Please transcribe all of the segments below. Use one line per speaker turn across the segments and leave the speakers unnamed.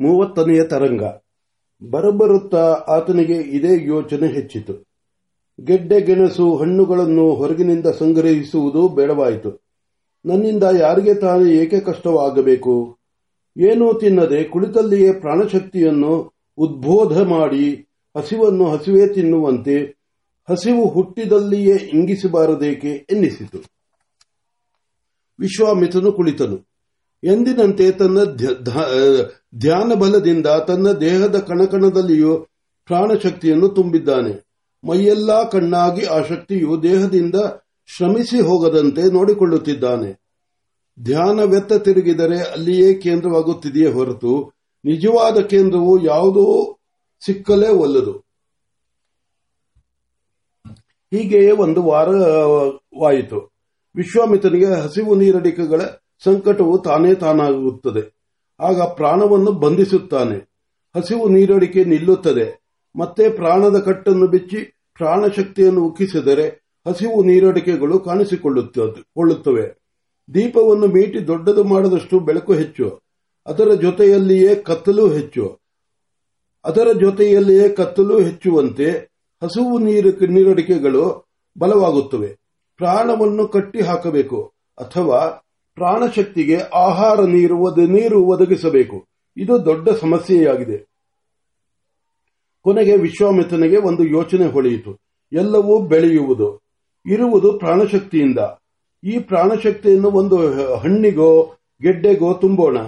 ಮೂವತ್ತನೆಯ ತರಂಗ. ಬರಬರುತ್ತಾ ಆತನಿಗೆ ಇದೇ ಯೋಚನೆ ಹೆಚ್ಚಿತು. ಗೆಡ್ಡೆ ಗೆಣಸು ಹಣ್ಣುಗಳನ್ನು ಹೊರಗಿನಿಂದ ಸಂಗ್ರಹಿಸುವುದು ಬೇಡವಾಯಿತು. ನನ್ನಿಂದ ಯಾರಿಗೆ ತಾನೇ ಏಕೆ ಕಷ್ಟವಾಗಬೇಕು? ಏನೂ ತಿನ್ನದೆ ಕುಳಿತಲ್ಲಿಯೇ ಪ್ರಾಣಶಕ್ತಿಯನ್ನು ಉದ್ಬೋಧ ಮಾಡಿ ಹಸಿವನ್ನು ಹಸಿವೇ ತಿನ್ನುವಂತೆ ಹಸಿವು ಹುಟ್ಟಿದಲ್ಲಿಯೇ ಇಂಗಿಸಬಾರದೇಕೆ ಎನ್ನಿಸಿತು. ವಿಶ್ವಾಮಿತ್ರನು ಕುಳಿತನು. ಎಂದಿನಂತೆ ತನ್ನ ಧ್ಯಾನ ಬಲದಿಂದ ತನ್ನ ದೇಹದ ಕಣಕಣದಲ್ಲಿಯೂ ಪ್ರಾಣಶಕ್ತಿಯನ್ನು ತುಂಬಿದ್ದಾನೆ. ಮೈಯೆಲ್ಲಾ ಕಣ್ಣಾಗಿ ಆ ಶಕ್ತಿಯು ದೇಹದಿಂದ ಶ್ರಮಿಸಿ ಹೋಗದಂತೆ ನೋಡಿಕೊಳ್ಳುತ್ತಿದ್ದಾನೆ. ಧ್ಯಾನ ವ್ಯತ್ತ ತಿರುಗಿದರೆ ಅಲ್ಲಿಯೇ ಕೇಂದ್ರವಾಗುತ್ತಿದೆಯೇ ಹೊರತು ನಿಜವಾದ ಕೇಂದ್ರವು ಯಾವುದೋ ಸಿಕ್ಕಲೇ ಒಲ್ಲದು. ಹೀಗೆಯೇ ಒಂದು ವಾರವಾಯಿತು ವಿಶ್ವಾಮಿತ್ರನಿಗೆ ಹಸಿವು ನೀರಡಿಕೆಗಳ ಸಂಕಟವು ತಾನೇ ತಾನಾಗುತ್ತದೆ. ಆಗ ಪ್ರಾಣವನ್ನು ಬಂಧಿಸುತ್ತಾನೆ. ಹಸಿವು ನೀರಡಿಕೆ ನಿಲ್ಲುತ್ತದೆ. ಮತ್ತೆ ಪ್ರಾಣದ ಕಟ್ಟನ್ನು ಬಿಚ್ಚಿ ಪ್ರಾಣಶಕ್ತಿಯನ್ನು ಉಕ್ಕಿಸಿದರೆ ಹಸಿವು ನೀರಡಿಕೆಗಳು ಕಾಣಿಸಿಕೊಳ್ಳುತ್ತವೆ. ದೀಪವನ್ನು ಮೀಟಿ ದೊಡ್ಡದು ಮಾಡದಷ್ಟು ಬೆಳಕು ಹೆಚ್ಚು. ಅದರ ಜೊತೆಯಲ್ಲಿಯೇ ಕತ್ತಲು ಹೆಚ್ಚು. ಅದರ ಜೊತೆಯಲ್ಲಿಯೇ ಕತ್ತಲು ಹೆಚ್ಚುವಂತೆ ಹಸಿವು ನೀರಡಿಕೆಗಳು ಬಲವಾಗುತ್ತವೆ. ಪ್ರಾಣವನ್ನು ಕಟ್ಟಿ ಹಾಕಬೇಕು ಅಥವಾ ಪ್ರಾಣಶಕ್ತಿಗೆ ಆಹಾರ ನೀರು ನೀರು ಒದಗಿಸಬೇಕು. ಇದು ದೊಡ್ಡ ಸಮಸ್ಯೆಯಾಗಿದೆ. ಕೊನೆಗೆ ವಿಶ್ವಾಮಿತ್ರನಿಗೆ ಒಂದು ಯೋಚನೆ ಹೊಳೆಯಿತು. ಎಲ್ಲವೂ ಬೆಳೆಯುವುದು. ಇರುವುದು ಪ್ರಾಣಶಕ್ತಿಯಿಂದ. ಈ ಪ್ರಾಣಶಕ್ತಿಯನ್ನು ಒಂದು ಹಣ್ಣಿಗೋ, ಗೆಡ್ಡೆಗೋ ತುಂಬೋಣ.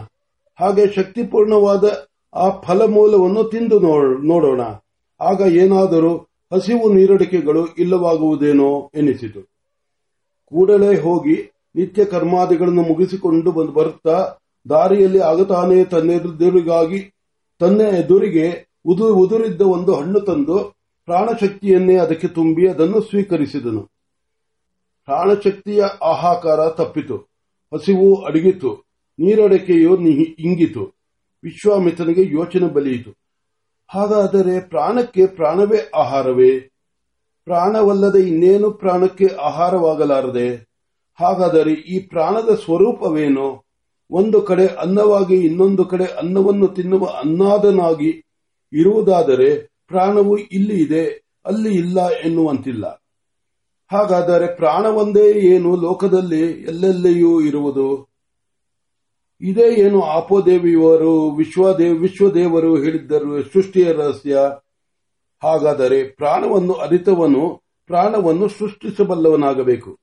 ಹಾಗೆ ಶಕ್ತಿಪೂರ್ಣವಾದ ಆ ಫಲಮೂಲವನ್ನು ತಿಂದು ನೋಡೋಣ. ಆಗ ಏನಾದರೂ ಹಸಿವು ನೀರಡಿಕೆಗಳು ಇಲ್ಲವಾಗುವುದೇನೋ ಎನಿಸಿತು. ಕೂಡಲೇ ಹೋಗಿ ನಿತ್ಯ ಕರ್ಮಾದಿಗಳನ್ನು ಮುಗಿಸಿಕೊಂಡು ಬಂದು ಬರುತ್ತಾ ದಾರಿಯಲ್ಲಿ ಆಗತಾನೆ ತನ್ನೆದುರಿಗಾಗಿ ತನ್ನ ಎದುರಿಗೆ ಉದುರಿದ್ದ ಒಂದು ಹಣ್ಣು ತಂದು ಪ್ರಾಣಶಕ್ತಿಯನ್ನೇ ಅದಕ್ಕೆ ತುಂಬಿ ಅದನ್ನು ಸ್ವೀಕರಿಸಿದನು. ಪ್ರಾಣಶಕ್ತಿಯ ಆಹಾಕಾರ ತಪ್ಪಿತು. ಹಸಿವು ಅಡಗಿತು. ನೀರಡಿಕೆಯು ಇಂಗಿತು. ವಿಶ್ವಾಮಿತ್ರನಿಗೆ ಯೋಚನೆ ಬಲಿಯಿತು. ಹಾಗಾದರೆ ಪ್ರಾಣಕ್ಕೆ ಪ್ರಾಣವೇ ಆಹಾರವೇ? ಪ್ರಾಣವಲ್ಲದೆ ಇನ್ನೇನು ಪ್ರಾಣಕ್ಕೆ ಆಹಾರವಾಗಲಾರದೆ? ಹಾಗಾದರೆ ಈ ಪ್ರಾಣದ ಸ್ವರೂಪವೇನು? ಒಂದು ಕಡೆ ಅನ್ನವಾಗಿ ಇನ್ನೊಂದು ಕಡೆ ಅನ್ನವನ್ನು ತಿನ್ನುವ ಅನ್ನಾದನಾಗಿ ಇರುವುದಾದರೆ ಪ್ರಾಣವು ಇಲ್ಲಿ ಇದೆ, ಅಲ್ಲಿ ಇಲ್ಲ ಎನ್ನುವಂತಿಲ್ಲ. ಹಾಗಾದರೆ ಪ್ರಾಣವೊಂದೇ ಏನು ಲೋಕದಲ್ಲಿ ಎಲ್ಲೆಲ್ಲಿಯೂ ಇರುವುದು? ಇದೇ ಏನು ಆಪೋದೇವಿಯವರು ವಿಶ್ವದೇವ ವಿಶ್ವದೇವರು ಹೇಳಿದ್ದರು, ಸೃಷ್ಟಿಯ ರಹಸ್ಯ? ಹಾಗಾದರೆ ಪ್ರಾಣವನ್ನು ಅರಿತವನು, ಪ್ರಾಣವನ್ನು ಸೃಷ್ಟಿಸಬಲ್ಲವನಾಗಬೇಕು.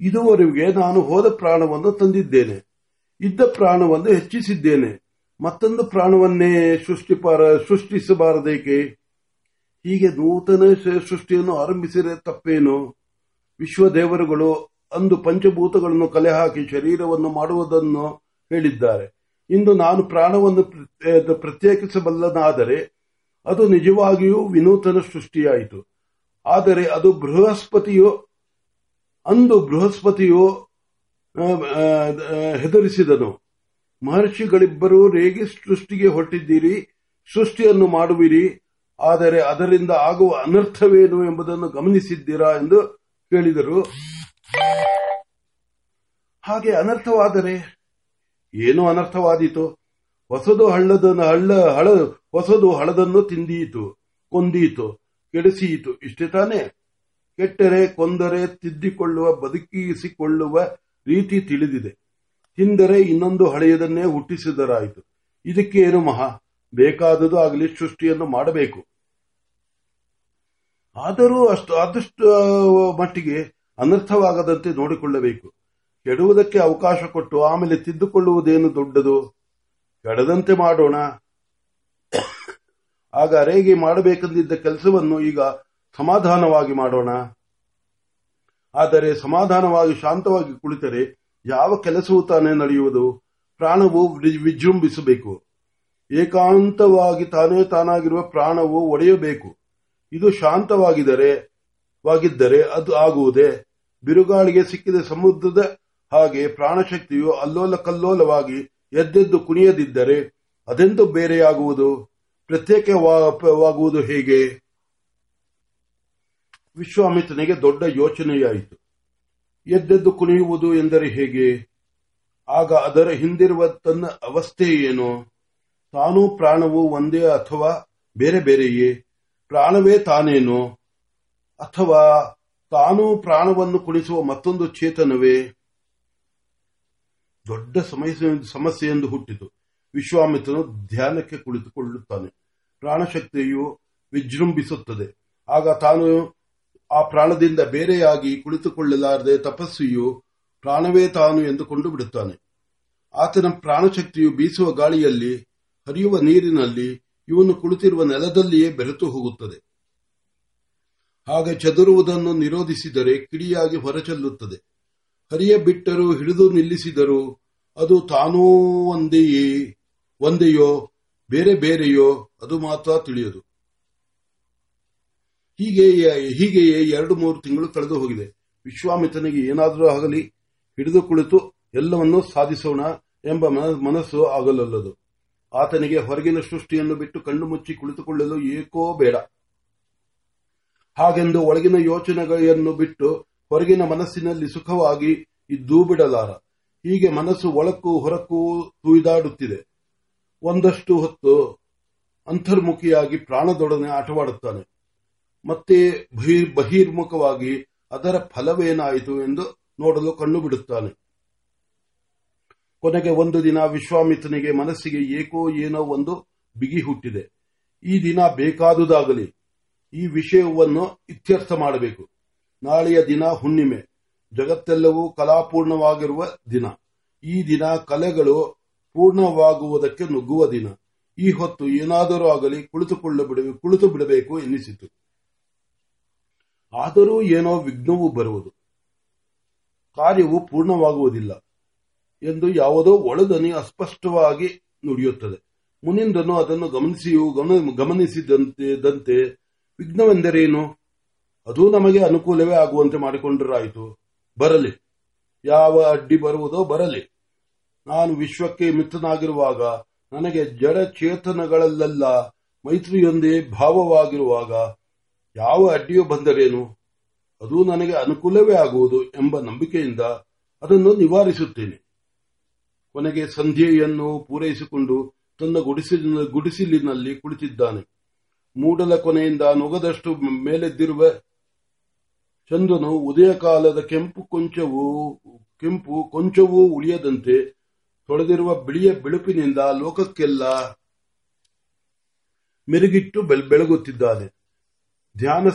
ಇದುವರೆಗೆ ನಾನು ಹೋದ ಪ್ರಾಣವನ್ನು ತಂದಿದ್ದೇನೆ. ಇದ್ದ ಪ್ರಾಣವನ್ನು ಹೆಚ್ಚಿಸಿದ್ದೇನೆ. ಮತ್ತೊಂದು ಪ್ರಾಣವನ್ನೇ ಸೃಷ್ಟಿಸಬಾರದೇಕೆ? ಹೀಗೆ ನೂತನ ಸೃಷ್ಟಿಯನ್ನು ಆರಂಭಿಸಿದರೆ ತಪ್ಪೇನು? ವಿಶ್ವದೇವರುಗಳು ಅಂದು ಪಂಚಭೂತಗಳನ್ನು ಕಲೆ ಹಾಕಿ ಶರೀರವನ್ನು ಮಾಡುವುದನ್ನು ಹೇಳಿದ್ದಾರೆ. ಇಂದು ನಾನು ಪ್ರಾಣವನ್ನು ಪ್ರತ್ಯೇಕಿಸಬಲ್ಲನಾದರೆ ಅದು ನಿಜವಾಗಿಯೂ ವಿನೂತನ ಸೃಷ್ಟಿಯಾಯಿತು. ಆದರೆ ಅದು ಬೃಹಸ್ಪತಿಯು ಅಂದು ಬೃಹಸ್ಪತಿಯು ಹೆದರಿಸಿದನು. ಮಹರ್ಷಿಗಳಿಬ್ಬರೂ ರೇಗಿ ಸೃಷ್ಟಿಗೆ ಹೊರಟಿದ್ದೀರಿ, ಸೃಷ್ಟಿಯನ್ನು ಮಾಡುವಿರಿ, ಆದರೆ ಅದರಿಂದ ಆಗುವ ಅನರ್ಥವೇನು ಎಂಬುದನ್ನು ಗಮನಿಸಿದ್ದೀರಾ ಎಂದು ಕೇಳಿದರು. ಹಾಗೆ ಅನರ್ಥವಾದರೆ ಏನು ಅನರ್ಥವಾದೀತು? ಹೊಸದು ಹಳ್ಳದನ್ನು ಹಳ್ಳ, ಹಳ, ಹೊಸದು ಹಳದನ್ನು ತಿಂದೀತು, ಕೊಂದೀತು, ಕೆಡಿಸಿಯಿತು. ಇಷ್ಟೇ ತಾನೇ? ಕೆಟ್ಟರೆ, ಕೊಂದರೆ, ತಿದ್ದಿಕೊಳ್ಳುವ, ಬದುಕಿಸಿಕೊಳ್ಳುವ ರೀತಿ ತಿಳಿದಿದೆ. ಹಿಂದರೆ ಇನ್ನೊಂದು ಹಳೆಯದನ್ನೇ ಹುಟ್ಟಿಸಿದರಾಯಿತು. ಏನು ಮಹಾ? ಬೇಕಾದದು ಆಗಲಿ ಸೃಷ್ಟಿಯನ್ನು ಮಾಡಬೇಕು. ಆದರೂ ಅಷ್ಟು, ಆದಷ್ಟು ಮಟ್ಟಿಗೆ ಅನರ್ಥವಾಗದಂತೆ ನೋಡಿಕೊಳ್ಳಬೇಕು. ಕೆಡುವುದಕ್ಕೆ ಅವಕಾಶ ಕೊಟ್ಟು ಆಮೇಲೆ ತಿದ್ದುಕೊಳ್ಳುವುದೇನು ದೊಡ್ಡದು? ಕೆಡದಂತೆ ಮಾಡೋಣ. ಆಗ ರೇಗೆ ಮಾಡಬೇಕೆಂದಿದ್ದ ಕೆಲಸವನ್ನು ಈಗ ಸಮಾಧಾನವಾಗಿ ಮಾಡೋಣ. ಆದರೆ ಸಮಾಧಾನವಾಗಿ ಶಾಂತವಾಗಿ ಕುಳಿತರೆ ಯಾವ ಕೆಲಸವೂ ತಾನೇ ನಡೆಯುವುದು. ಪ್ರಾಣವು ವಿಜೃಂಭಿಸಬೇಕು. ಏಕಾಂತವಾಗಿ ತಾನೇ ತಾನಾಗಿರುವ ಪ್ರಾಣವು ಒಡೆಯಬೇಕು. ಇದು ಶಾಂತವಾಗಿದ್ದರೆ ವಾಗಿದ್ದರೆ ಅದು ಆಗುವುದೇ. ಬಿರುಗಾಳಿಗೆ ಸಿಕ್ಕಿದ ಸಮುದ್ರದ ಹಾಗೆ ಪ್ರಾಣಶಕ್ತಿಯು ಅಲ್ಲೋಲ ಕಲ್ಲೋಲವಾಗಿ ಎದ್ದೆದ್ದು ಕುಣಿಯದಿದ್ದರೆ ಅದೆಂದು ಬೇರೆಯಾಗುವುದು? ಪ್ರತ್ಯೇಕವಾಗುವುದು ಹೇಗೆ? ವಿಶ್ವಾಮಿತ್ರನಿಗೆ ದೊಡ್ಡ ಯೋಚನೆಯಾಯಿತು. ಎದ್ದೆದ್ದು ಕುಣಿಯುವುದು ಎಂದರೆ ಹೇಗೆ? ಆಗ ಅದರ ಹಿಂದಿರುವ ತನ್ನ ಅವಸ್ಥೆ ಏನು? ತಾನೂ ಪ್ರಾಣವು ಒಂದೇ ಅಥವಾ ಬೇರೆ ಬೇರೆಯೇ? ಪ್ರಾಣವೇ ತಾನೇನೋ? ಅಥವಾ ತಾನು ಪ್ರಾಣವನ್ನು ಕುಣಿಸುವ ಮತ್ತೊಂದು ಚೇತನವೇ? ದೊಡ್ಡ ಸಮಸ್ಯೆ ಎಂದು ಹುಟ್ಟಿತು. ವಿಶ್ವಾಮಿತ್ರನು ಧ್ಯಾನಕ್ಕೆ ಕುಳಿತುಕೊಳ್ಳುತ್ತಾನೆ. ಪ್ರಾಣಶಕ್ತಿಯು ವಿಜೃಂಭಿಸುತ್ತದೆ. ಆಗ ತಾನು ಆ ಪ್ರಾಣದಿಂದ ಬೇರೆಯಾಗಿ ಕುಳಿತುಕೊಳ್ಳಲಾರದೆ ತಪಸ್ವಿಯು ಪ್ರಾಣವೇ ತಾನು ಎಂದುಕೊಂಡು ಬಿಡುತ್ತಾನೆ. ಆತನ ಪ್ರಾಣಶಕ್ತಿಯು ಬೀಸುವ ಗಾಳಿಯಲ್ಲಿ, ಹರಿಯುವ ನೀರಿನಲ್ಲಿ, ಇವನು ಕುಳಿತಿರುವ ನೆಲದಲ್ಲಿಯೇ ಬೆರೆತು ಹೋಗುತ್ತದೆ. ಹಾಗೆ ಚದುರುವುದನ್ನು ನಿರೋಧಿಸಿದರೆ ಕಿಡಿಯಾಗಿ ಹೊರಚೆಲ್ಲುತ್ತದೆ. ಹರಿಯ ಬಿಟ್ಟರೂ ಹಿಡಿದು ನಿಲ್ಲಿಸಿದರೂ ಅದು ತಾನೂ ಒಂದೆಯೇ, ಒಂದೆಯೋ, ಬೇರೆ ಬೇರೆಯೋ, ಅದು ಮಾತ್ರ ತಿಳಿಯದು. ಹೀಗೆ ಹೀಗೆಯೇ ಎರಡು, ಮೂರು ತಿಂಗಳು ಕಳೆದು ಹೋಗಿದೆ. ವಿಶ್ವಾಮಿತ್ರನಿಗೆ ಏನಾದರೂ ಆಗಲಿ, ಹಿಡಿದು ಕುಳಿತು ಎಲ್ಲವನ್ನೂ ಸಾಧಿಸೋಣ ಎಂಬ ಮನಸ್ಸು ಆಗಲಲ್ಲದು. ಆತನಿಗೆ ಹೊರಗಿನ ಸೃಷ್ಟಿಯನ್ನು ಬಿಟ್ಟು ಕಣ್ಣು ಮುಚ್ಚಿ ಕುಳಿತುಕೊಳ್ಳಲು ಏಕೋ ಬೇಡ. ಹಾಗೆಂದು ಒಳಗಿನ ಯೋಚನೆಗಳನ್ನು ಬಿಟ್ಟು ಹೊರಗಿನ ಮನಸ್ಸಿನಲ್ಲಿ ಸುಖವಾಗಿ ಇದ್ದೂ ಬಿಡಲಾರ. ಹೀಗೆ ಮನಸ್ಸು ಒಳಕ್ಕೂ ಹೊರಕ್ಕೂ ತುಯ್ದಾಡುತ್ತಿದೆ. ಒಂದಷ್ಟು ಹೊತ್ತು ಅಂತರ್ಮುಖಿಯಾಗಿ ಪ್ರಾಣದೊಡನೆ ಆಟವಾಡುತ್ತಾನೆ. ಮತ್ತೆ ಬಹಿರ್ಮುಖವಾಗಿ ಅದರ ಫಲವೇನಾಯಿತು ಎಂದು ನೋಡಲು ಕಣ್ಣು ಬಿಡುತ್ತಾನೆ. ಕೊನೆಗೆ ಒಂದು ದಿನ ವಿಶ್ವಾಮಿತ್ರನಿಗೆ ಮನಸ್ಸಿಗೆ ಏಕೋ ಏನೋ ಒಂದು ಬಿಗಿ ಹುಟ್ಟಿದೆ. ಈ ದಿನ ಬೇಕಾದುದಾಗಲಿ, ಈ ವಿಷಯವನ್ನು ಇತ್ಯರ್ಥ ಮಾಡಬೇಕು. ನಾಳೆಯ ದಿನ ಹುಣ್ಣಿಮೆ. ಜಗತ್ತೆಲ್ಲವೂ ಕಲಾಪೂರ್ಣವಾಗಿರುವ ದಿನ. ಈ ದಿನ ಕಲೆಗಳು ಪೂರ್ಣವಾಗುವುದಕ್ಕೆ ನುಗ್ಗುವ ದಿನ. ಈ ಹೊತ್ತು ಏನಾದರೂ ಆಗಲಿ ಕುಳಿತುಕೊಳ್ಳ ಕುಳಿತು ಬಿಡಬೇಕು ಎನ್ನಿಸಿತು. ಆದರೂ ಏನೋ ವಿಘ್ನವು ಬರುವುದು. ಕಾರ್ಯವು ಪೂರ್ಣವಾಗುವುದಿಲ್ಲ ಎಂದು ಯಾವುದೋ ಒಳದನಿ ಅಸ್ಪಷ್ಟವಾಗಿ ನುಡಿಯುತ್ತದೆ. ಮುನಿಂದನು ಅದನ್ನು ಗಮನಿಸಿಯೂ ಗಮನಿಸಿದಂತೆ, ವಿಘ್ನವೆಂದರೇನು? ಅದು ನಮಗೆ ಅನುಕೂಲವೇ ಆಗುವಂತೆ ಮಾಡಿಕೊಂಡರಾಯಿತು. ಬರಲಿ. ಯಾವ ಅಡ್ಡಿ ಬರುವುದೋ ಬರಲಿ. ನಾನು ವಿಶ್ವಕ್ಕೆ ಮಿತ್ರನಾಗಿರುವಾಗ, ನನಗೆ ಜಡ ಚೇತನಗಳಲ್ಲೆಲ್ಲ ಮೈತ್ರಿಯೊಂದೇ ಭಾವವಾಗಿರುವಾಗ ಯಾವ ಅಡ್ಡಿಯೂ ಬಂದರೇನು? ಅದು ನನಗೆ ಅನುಕೂಲವೇ ಆಗುವುದು ಎಂಬ ನಂಬಿಕೆಯಿಂದ ಅದನ್ನು ನಿವಾರಿಸುತ್ತೇನೆ. ಕೊನೆಗೆ ಸಂಧ್ಯೆಯನ್ನು ಪೂರೈಸಿಕೊಂಡು ತನ್ನ ಗುಡಿಸಿಲಿನ, ಗುಡಿಸಿಲಿನಲ್ಲಿ ಕುಳಿತಿದ್ದಾನೆ. ಮೂಡಲ ಕೊನೆಯಿಂದ ನುಗದಷ್ಟು ಮೇಲೆದ್ದಿರುವ ಚಂದ್ರನು ಉದಯ ಕಾಲದ ಕೆಂಪು ಕೊಂಚವೂ ಕೆಂಪು ಕೊಂಚವೂ ಉಳಿಯದಂತೆ ತೊಳೆದಿರುವ ಬಿಳಿಯ ಬಿಳುಪಿನಿಂದ ಲೋಕಕ್ಕೆಲ್ಲ ಮೆರುಗಿಟ್ಟು ಬೆಳಗುತ್ತಿದ್ದಾನೆ. ಧ್ಯಾನ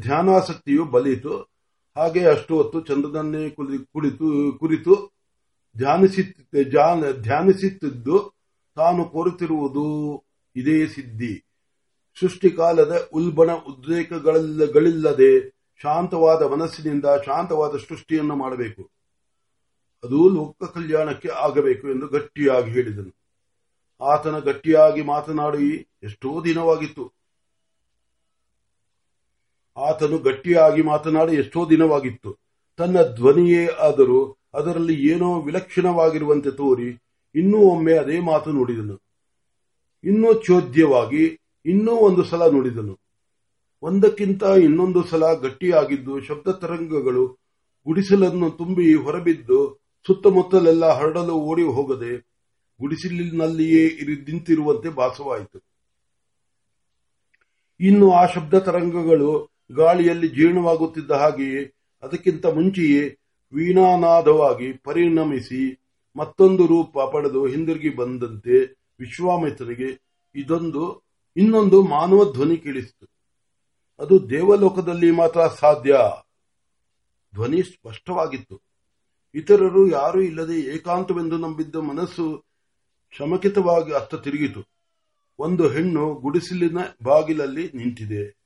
ಧ್ಯಾನಾಸಕ್ತಿಯು ಬಲಿತು ಹಾಗೆ ಅಷ್ಟು ಹೊತ್ತು ಚಂದ್ರನನ್ನೇ ಕುಳಿತು, ಕುರಿತು ಧ್ಯಾನಿಸುತ್ತಿದ್ದು ತಾನು ಕೋರುತ್ತಿರುವುದು ಇದೇ ಸಿದ್ಧಿ. ಸೃಷ್ಟಿಕಾಲದ ಉಲ್ಬಣ ಉದ್ರೇಕಗಳಿಲ್ಲದೆ ಶಾಂತವಾದ ಮನಸ್ಸಿನಿಂದ ಶಾಂತವಾದ ಸೃಷ್ಟಿಯನ್ನು ಮಾಡಬೇಕು. ಅದು ಲೋಕ ಕಲ್ಯಾಣಕ್ಕೆ ಆಗಬೇಕು ಎಂದು ಗಟ್ಟಿಯಾಗಿ ಹೇಳಿದನು. ಆತನ ಗಟ್ಟಿಯಾಗಿ ಮಾತನಾಡಿ ಎಷ್ಟೋ ದಿನವಾಗಿತ್ತು. ಆತನು ಗಟ್ಟಿಯಾಗಿ ಮಾತನಾಡಿ ಎಷ್ಟೋ ದಿನವಾಗಿತ್ತು. ತನ್ನ ಧ್ವನಿಯೇ ಆದರೂ ಅದರಲ್ಲಿ ಏನೋ ವಿಲಕ್ಷಣವಾಗಿರುವಂತೆ ತೋರಿ ಇನ್ನೂ ಒಮ್ಮೆ ಅದೇ ಮಾತು ನುಡಿದನು. ಇನ್ನೂ ಚೋದ್ಯವಾಗಿ ಇನ್ನೂ ಒಂದು ಸಲ ನುಡಿದನು. ಒಂದಕ್ಕಿಂತ ಇನ್ನೊಂದು ಸಲ ಗಟ್ಟಿಯಾಗಿದ್ದು ಶಬ್ದ ತರಂಗಗಳು ಗುಡಿಸಲನ್ನು ತುಂಬಿ ಹೊರಬಿದ್ದು ಸುತ್ತಮುತ್ತಲೆಲ್ಲ ಹರಡಲು ಓಡಿ ಹೋಗದೆ ಗುಡಿಸಲಿನಲ್ಲಿಯೇ ನಿಂತಿರುವಂತೆ ಭಾಸವಾಯಿತು. ಇನ್ನು ಆ ಶಬ್ದ ತರಂಗಗಳು ಗಾಳಿಯಲ್ಲಿ ಜೀರ್ಣವಾಗುತ್ತಿದ್ದ ಹಾಗೆಯೇ ಅದಕ್ಕಿಂತ ಮುಂಚೆಯೇ ವೀಣಾನಾದವಾಗಿ ಪರಿಣಮಿಸಿ ಮತ್ತೊಂದು ರೂಪ ಪಡೆದು ಹಿಂದಿರುಗಿ ಬಂದಂತೆ ವಿಶ್ವಾಮಿತ್ರರಿಗೆ ಇದೊಂದು, ಇನ್ನೊಂದು ಮಾನವ ಧ್ವನಿ ಕೇಳಿಸಿತು. ಅದು ದೇವಲೋಕದಲ್ಲಿ ಮಾತ್ರ ಸಾಧ್ಯ. ಧ್ವನಿ ಸ್ಪಷ್ಟವಾಗಿತ್ತು. ಇತರರು ಯಾರೂ ಇಲ್ಲದೆ ಏಕಾಂತವೆಂದು ನಂಬಿದ್ದ ಮನಸ್ಸು ಶಮಕಿತವಾಗಿ ಅತ್ತ ತಿರುಗಿತು. ಒಂದು ಹೆಣ್ಣು ಗುಡಿಸಿಲಿನ ಬಾಗಿಲಲ್ಲಿ ನಿಂತಿದೆ.